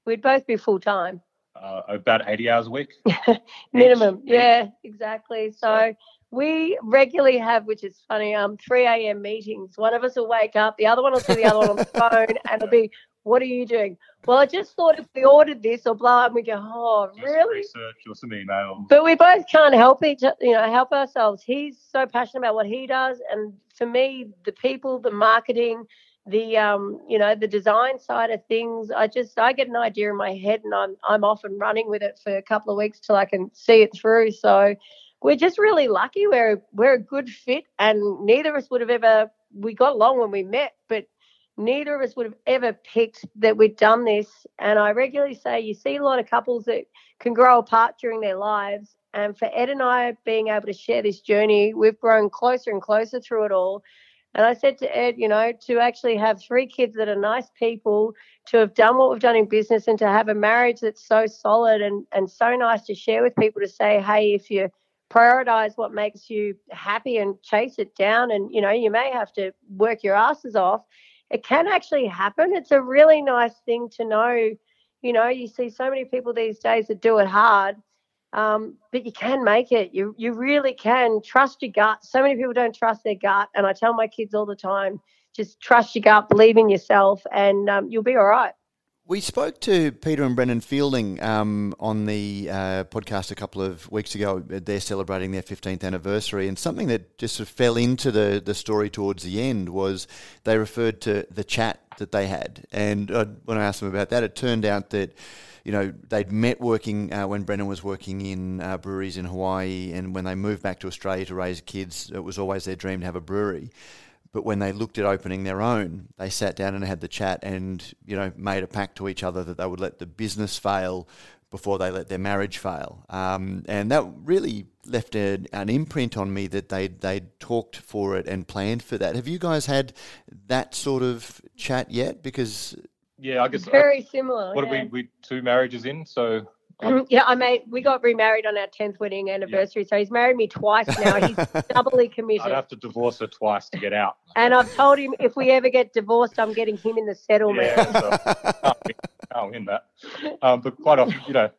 Speaker 2: We'd both be full time.
Speaker 3: Uh, about 80 hours a week.
Speaker 2: minimum
Speaker 3: Each.
Speaker 2: yeah exactly so we regularly have which is funny um 3 a.m meetings one of us will wake up the other one will see the other one on the phone and it'll be what are you doing well i just thought if we ordered this or blah and we go oh
Speaker 3: Just
Speaker 2: really
Speaker 3: Research or some emails.
Speaker 2: but we both can't help each you know help ourselves he's so passionate about what he does and for me the people the marketing the um, you know the design side of things. I just I get an idea in my head, and I'm I'm off and running with it for a couple of weeks till I can see it through. So we're just really lucky. We're we're a good fit, and neither of us would have ever. We got along when we met, but neither of us would have ever picked that we'd done this. And I regularly say you see a lot of couples that can grow apart during their lives. And for Ed and I being able to share this journey, we've grown closer and closer through it all. And I said to Ed, you know, to actually have three kids that are nice people, to have done what we've done in business, and to have a marriage that's so solid and, and so nice to share with people to say, hey, if you prioritize what makes you happy and chase it down, and, you know, you may have to work your asses off, it can actually happen. It's a really nice thing to know. You know, you see so many people these days that do it hard, um, but you can make it. You you really can trust your gut. So many people don't trust their gut, and I tell my kids all the time, just trust your gut, believe in yourself, and um, you'll be all right.
Speaker 1: We spoke to Peter and Brennan Fielding um, on the uh, podcast a couple of weeks ago. They're celebrating their 15th anniversary, and something that just sort of fell into the, the story towards the end was they referred to the chat that they had. And uh, when I asked them about that, it turned out that you know they'd met working uh, when Brennan was working in uh, breweries in Hawaii, and when they moved back to Australia to raise kids, it was always their dream to have a brewery. But when they looked at opening their own, they sat down and had the chat and, you know, made a pact to each other that they would let the business fail before they let their marriage fail. Um, and that really left a, an imprint on me that they they talked for it and planned for that. Have you guys had that sort of chat yet? Because
Speaker 3: yeah, I guess
Speaker 2: very similar.
Speaker 3: What
Speaker 2: yeah.
Speaker 3: are we? We two marriages in, so
Speaker 2: yeah, I made. We got remarried on our tenth wedding anniversary, yeah. so he's married me twice now. He's doubly committed.
Speaker 3: I'd have to divorce her twice to get out.
Speaker 2: And I've told him if we ever get divorced, I'm getting him in the settlement.
Speaker 3: Yeah, so, I'll win that. Um, but quite often, you know,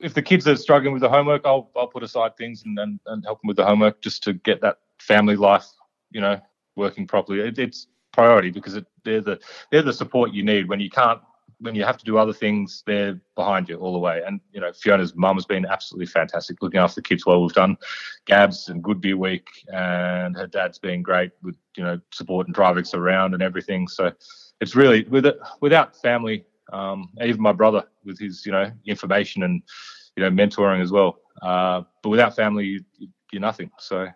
Speaker 3: if the kids are struggling with the homework, I'll I'll put aside things and and, and help them with the homework just to get that family life, you know, working properly. It, it's priority because it, they're the they're the support you need when you can't when you have to do other things, they're behind you all the way. And you know, Fiona's mum has been absolutely fantastic looking after the kids while we've done Gabs and Good Beer Week, and her dad's been great with you know support and driving us around and everything. So it's really with it, without family, um, even my brother with his you know information and you know mentoring as well. Uh, but without family, you, you're nothing. So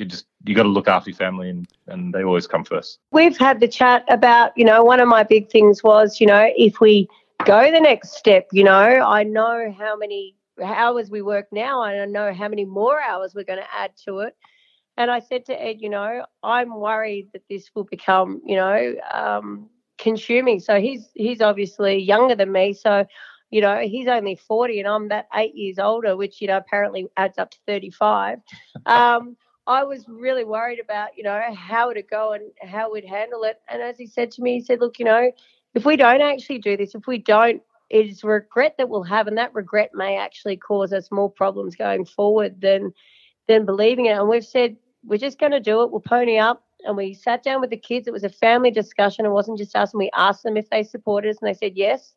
Speaker 3: you just you got to look after your family and and they always come first.
Speaker 2: We've had the chat about you know one of my big things was you know if we go the next step you know i know how many hours we work now and i know how many more hours we're going to add to it. And i said to ed you know i'm worried that this will become you know um, consuming. So he's he's obviously younger than me. So you know he's only 40 and i'm that eight years older which you know apparently adds up to 35 um, I was really worried about, you know, how to go and how we'd handle it. And as he said to me, he said, look, you know, if we don't actually do this, if we don't, it is regret that we'll have, and that regret may actually cause us more problems going forward than than believing it. And we've said we're just going to do it. We'll pony up. And we sat down with the kids. It was a family discussion. It wasn't just us. And we asked them if they supported us, and they said yes.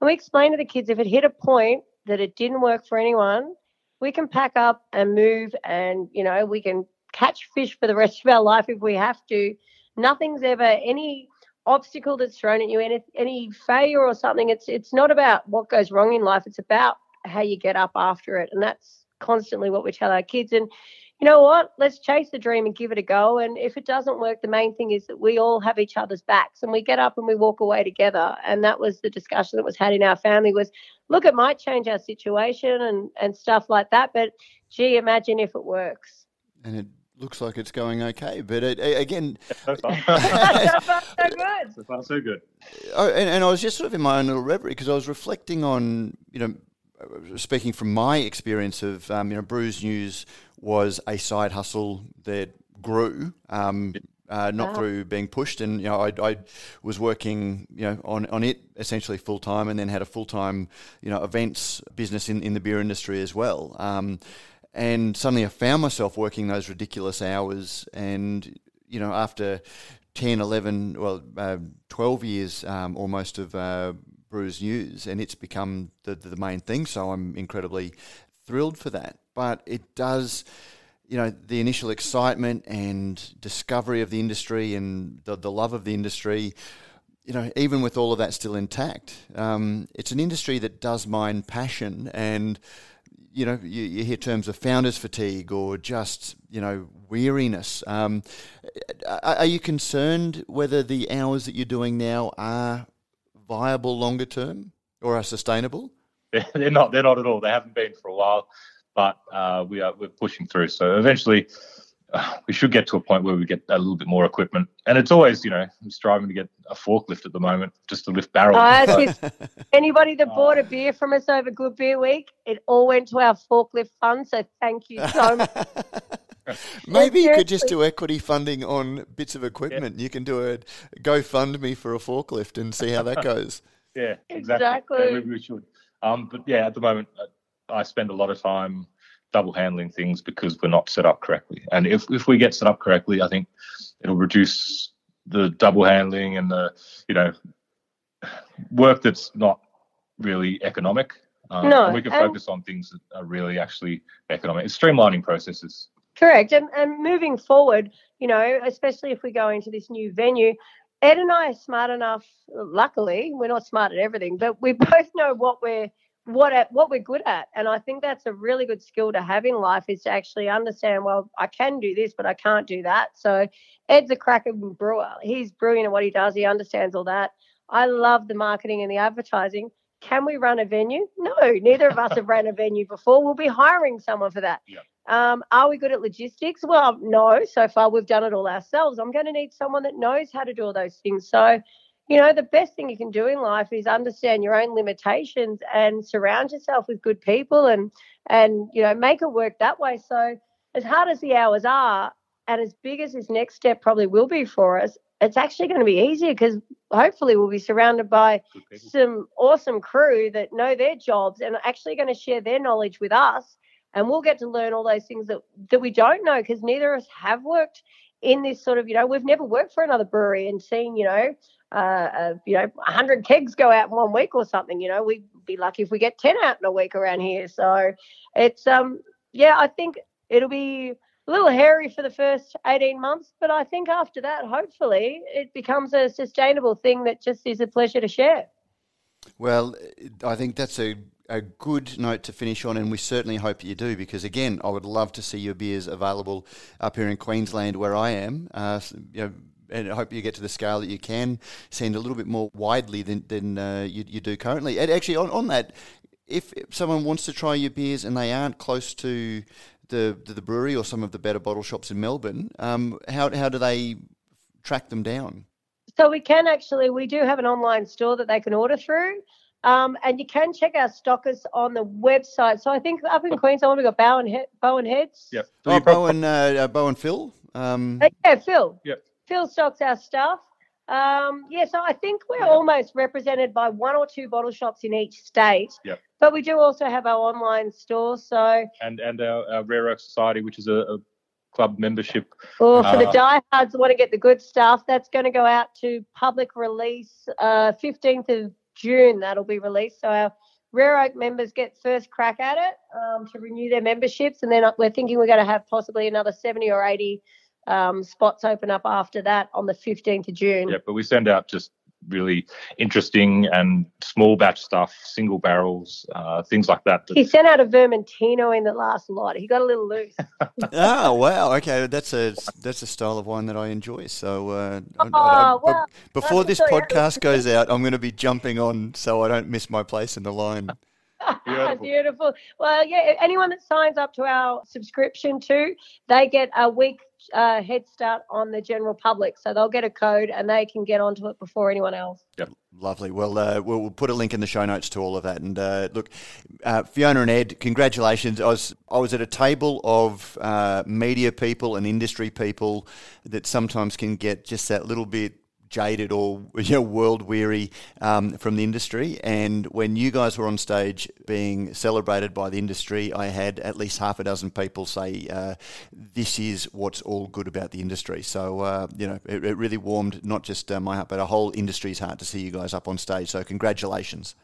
Speaker 2: And we explained to the kids if it hit a point that it didn't work for anyone, we can pack up and move and you know we can catch fish for the rest of our life if we have to. Nothing's ever any obstacle that's thrown at you any, any failure or something. It's it's not about what goes wrong in life. It's about how you get up after it. And that's constantly what we tell our kids. And you know what? Let's chase the dream and give it a go. And if it doesn't work the main thing is that we all have each other's backs and we get up and we walk away together. And that was the discussion that was had in our family was look it might change our situation and and stuff like that. But gee imagine if it works.
Speaker 1: And it looks like it's going okay. But it, again
Speaker 3: so far.
Speaker 2: So good.
Speaker 3: So far so good.
Speaker 1: Oh, and, and i was just sort of in my own little reverie because i was reflecting on you know speaking from my experience of um, you know brews news was a side hustle that grew um, uh, not wow. through being pushed. And you know, I, I, was working, you know, on, on it essentially full time, and then had a full time, you know, events business in, in the beer industry as well. Um, and suddenly I found myself working those ridiculous hours, and you know, after 10, 11, well, uh, 12 years um, almost of uh, Brews News, and it's become the, the main thing. So I'm incredibly thrilled for that. But it does you know, the initial excitement and discovery of the industry and the, the love of the industry, you know, even with all of that still intact, um, it's an industry that does mind passion and you know, you, you, hear terms of founders fatigue or just, you know, weariness. Um, are, you concerned whether the hours that you're doing now are viable longer term or are sustainable?
Speaker 3: They're not. They're not at all. They haven't been for a while, but uh, we are we're pushing through. So eventually, uh, we should get to a point where we get a little bit more equipment. And it's always, you know, I'm striving to get a forklift at the moment just to lift barrels.
Speaker 2: Uh, anybody that bought a beer from us over Good Beer Week, it all went to our forklift fund. So thank you so much.
Speaker 1: Maybe you could just do equity funding on bits of equipment. Yeah. You can do a GoFundMe for a forklift and see how that goes.
Speaker 3: yeah, exactly. exactly. Yeah, maybe we should. Um, but yeah, at the moment, uh, I spend a lot of time double handling things because we're not set up correctly. And if, if we get set up correctly, I think it'll reduce the double handling and the, you know, work that's not really economic. Um, no, and we can focus on things that are really actually economic. It's streamlining processes.
Speaker 2: Correct. And, and moving forward, you know, especially if we go into this new venue, Ed and I are smart enough. Luckily, we're not smart at everything, but we both know what we're what at, what we're good at and i think that's a really good skill to have in life is to actually understand well i can do this but i can't do that. So ed's a cracker brewer. He's brilliant at what he does. He understands all that. I love the marketing and the advertising can we run a venue? No neither of us have ran a venue before. We'll be hiring someone for that.
Speaker 3: Yep.
Speaker 2: um, are we good at logistics? Well no. So far we've done it all ourselves. I'm going to need someone that knows how to do all those things. So you know, the best thing you can do in life is understand your own limitations and surround yourself with good people and and you know make it work that way. So as hard as the hours are, and as big as this next step probably will be for us, it's actually going to be easier because hopefully we'll be surrounded by some awesome crew that know their jobs and are actually going to share their knowledge with us. And we'll get to learn all those things that, that we don't know because neither of us have worked in this sort of, you know, we've never worked for another brewery and seen, you know, uh, uh, you know, 100 kegs go out in one week or something. You know, we'd be lucky if we get 10 out in a week around here. So it's, um, yeah, I think it'll be little hairy for the first 18 months, but I think after that, hopefully, it becomes a sustainable thing that just is a pleasure to share.
Speaker 1: Well, I think that's a a good note to finish on, and we certainly hope you do because, again, I would love to see your beers available up here in Queensland where I am. Uh, you know, and I hope you get to the scale that you can send a little bit more widely than, than uh, you, you do currently. And actually, on, on that, if someone wants to try your beers and they aren't close to the, the, the brewery or some of the better bottle shops in Melbourne, um, how, how do they track them down?
Speaker 2: So we can actually, we do have an online store that they can order through. Um, and you can check our stockers on the website. So I think up in Queensland, we've got Bowen, he- Bowen Heads.
Speaker 3: Yep.
Speaker 1: Oh, Bowen, uh, uh, Bowen Phil. Um,
Speaker 2: uh, yeah, Phil.
Speaker 3: Yep.
Speaker 2: Phil stocks our stuff. Um, yeah, so I think we're almost represented by one or two bottle shops in each state.
Speaker 3: Yep.
Speaker 2: But we do also have our online store. So
Speaker 3: and and our, our Rare Oak Society, which is a, a club membership.
Speaker 2: Or for uh, the diehards who want to get the good stuff, that's going to go out to public release uh, 15th of June. That'll be released. So our Rare Oak members get first crack at it um, to renew their memberships, and then we're thinking we're going to have possibly another 70 or 80 um, spots open up after that on the 15th of June.
Speaker 3: Yeah, but we send out just really interesting and small batch stuff, single barrels, uh, things like that.
Speaker 2: He sent out a Vermentino in the last lot. He got a little loose.
Speaker 1: oh wow! Okay, that's a that's a style of wine that I enjoy. So uh,
Speaker 2: oh, I, I, well,
Speaker 1: before this podcast goes out, I'm going to be jumping on so I don't miss my place in the line.
Speaker 2: Beautiful. Beautiful. Well, yeah, anyone that signs up to our subscription too, they get a week uh, head start on the general public. So they'll get a code and they can get onto it before anyone else.
Speaker 1: Yep. Lovely. Well, uh, we'll, put a link in the show notes to all of that. And uh, look, uh, Fiona and Ed, congratulations. I was I was at a table of uh, media people and industry people that sometimes can get just that little bit jaded or you know, world weary um, from the industry. And when you guys were on stage being celebrated by the industry, I had at least half a dozen people say, uh, "This is what's all good about the industry." So uh, you know, it, it, really warmed not just uh, my heart, but a whole industry's heart to see you guys up on stage. So congratulations.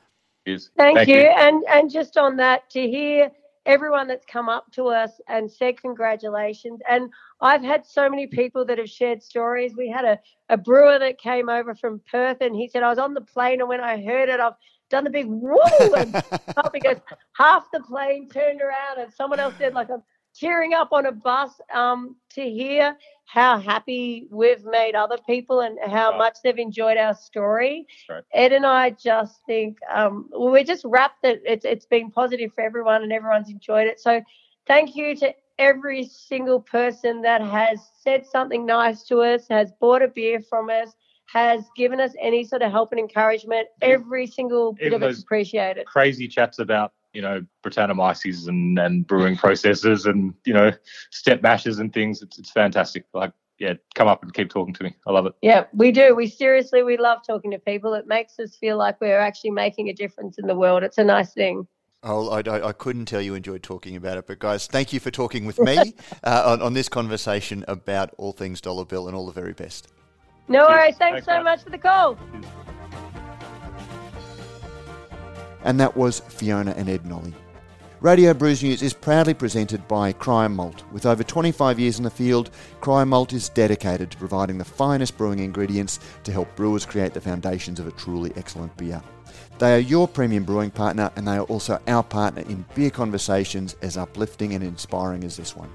Speaker 3: Yes.
Speaker 2: Thank, Thank you. you. And and just on that, to hear everyone that's come up to us and said congratulations. And I've had so many people that have shared stories. We had a, a brewer that came over from Perth and he said, I was on the plane and when I heard it, I've done a big woo and up because half the plane turned around and someone else said like I'm cheering up on a bus um, to hear how happy we've made other people and how much they've enjoyed our story.
Speaker 3: Right.
Speaker 2: Ed and I just think um, we're just wrapped that it's it's been positive for everyone and everyone's enjoyed it. So thank you to every single person that has said something nice to us, has bought a beer from us, has given us any sort of help and encouragement. Every single bit
Speaker 3: Even
Speaker 2: of it's appreciated.
Speaker 3: Crazy chats about you know Brettanomyces and and brewing processes and you know step mashes and things. It's it's fantastic. Like yeah, come up and keep talking to me. I love it.
Speaker 2: Yeah, we do. We seriously, we love talking to people. It makes us feel like we're actually making a difference in the world. It's a nice thing.
Speaker 1: Oh, I, I, I couldn't tell you enjoyed talking about it, but guys, thank you for talking with me uh, on, on this conversation about all things Dollar Bill and all the very best.
Speaker 2: No worries. Thanks so much for the call.
Speaker 1: And that was Fiona and Ed Nolle. Radio Brews News is proudly presented by Cryer Malt. With over 25 years in the field, Cryer Malt is dedicated to providing the finest brewing ingredients to help brewers create the foundations of a truly excellent beer. They are your premium brewing partner and they are also our partner in beer conversations as uplifting and inspiring as this one.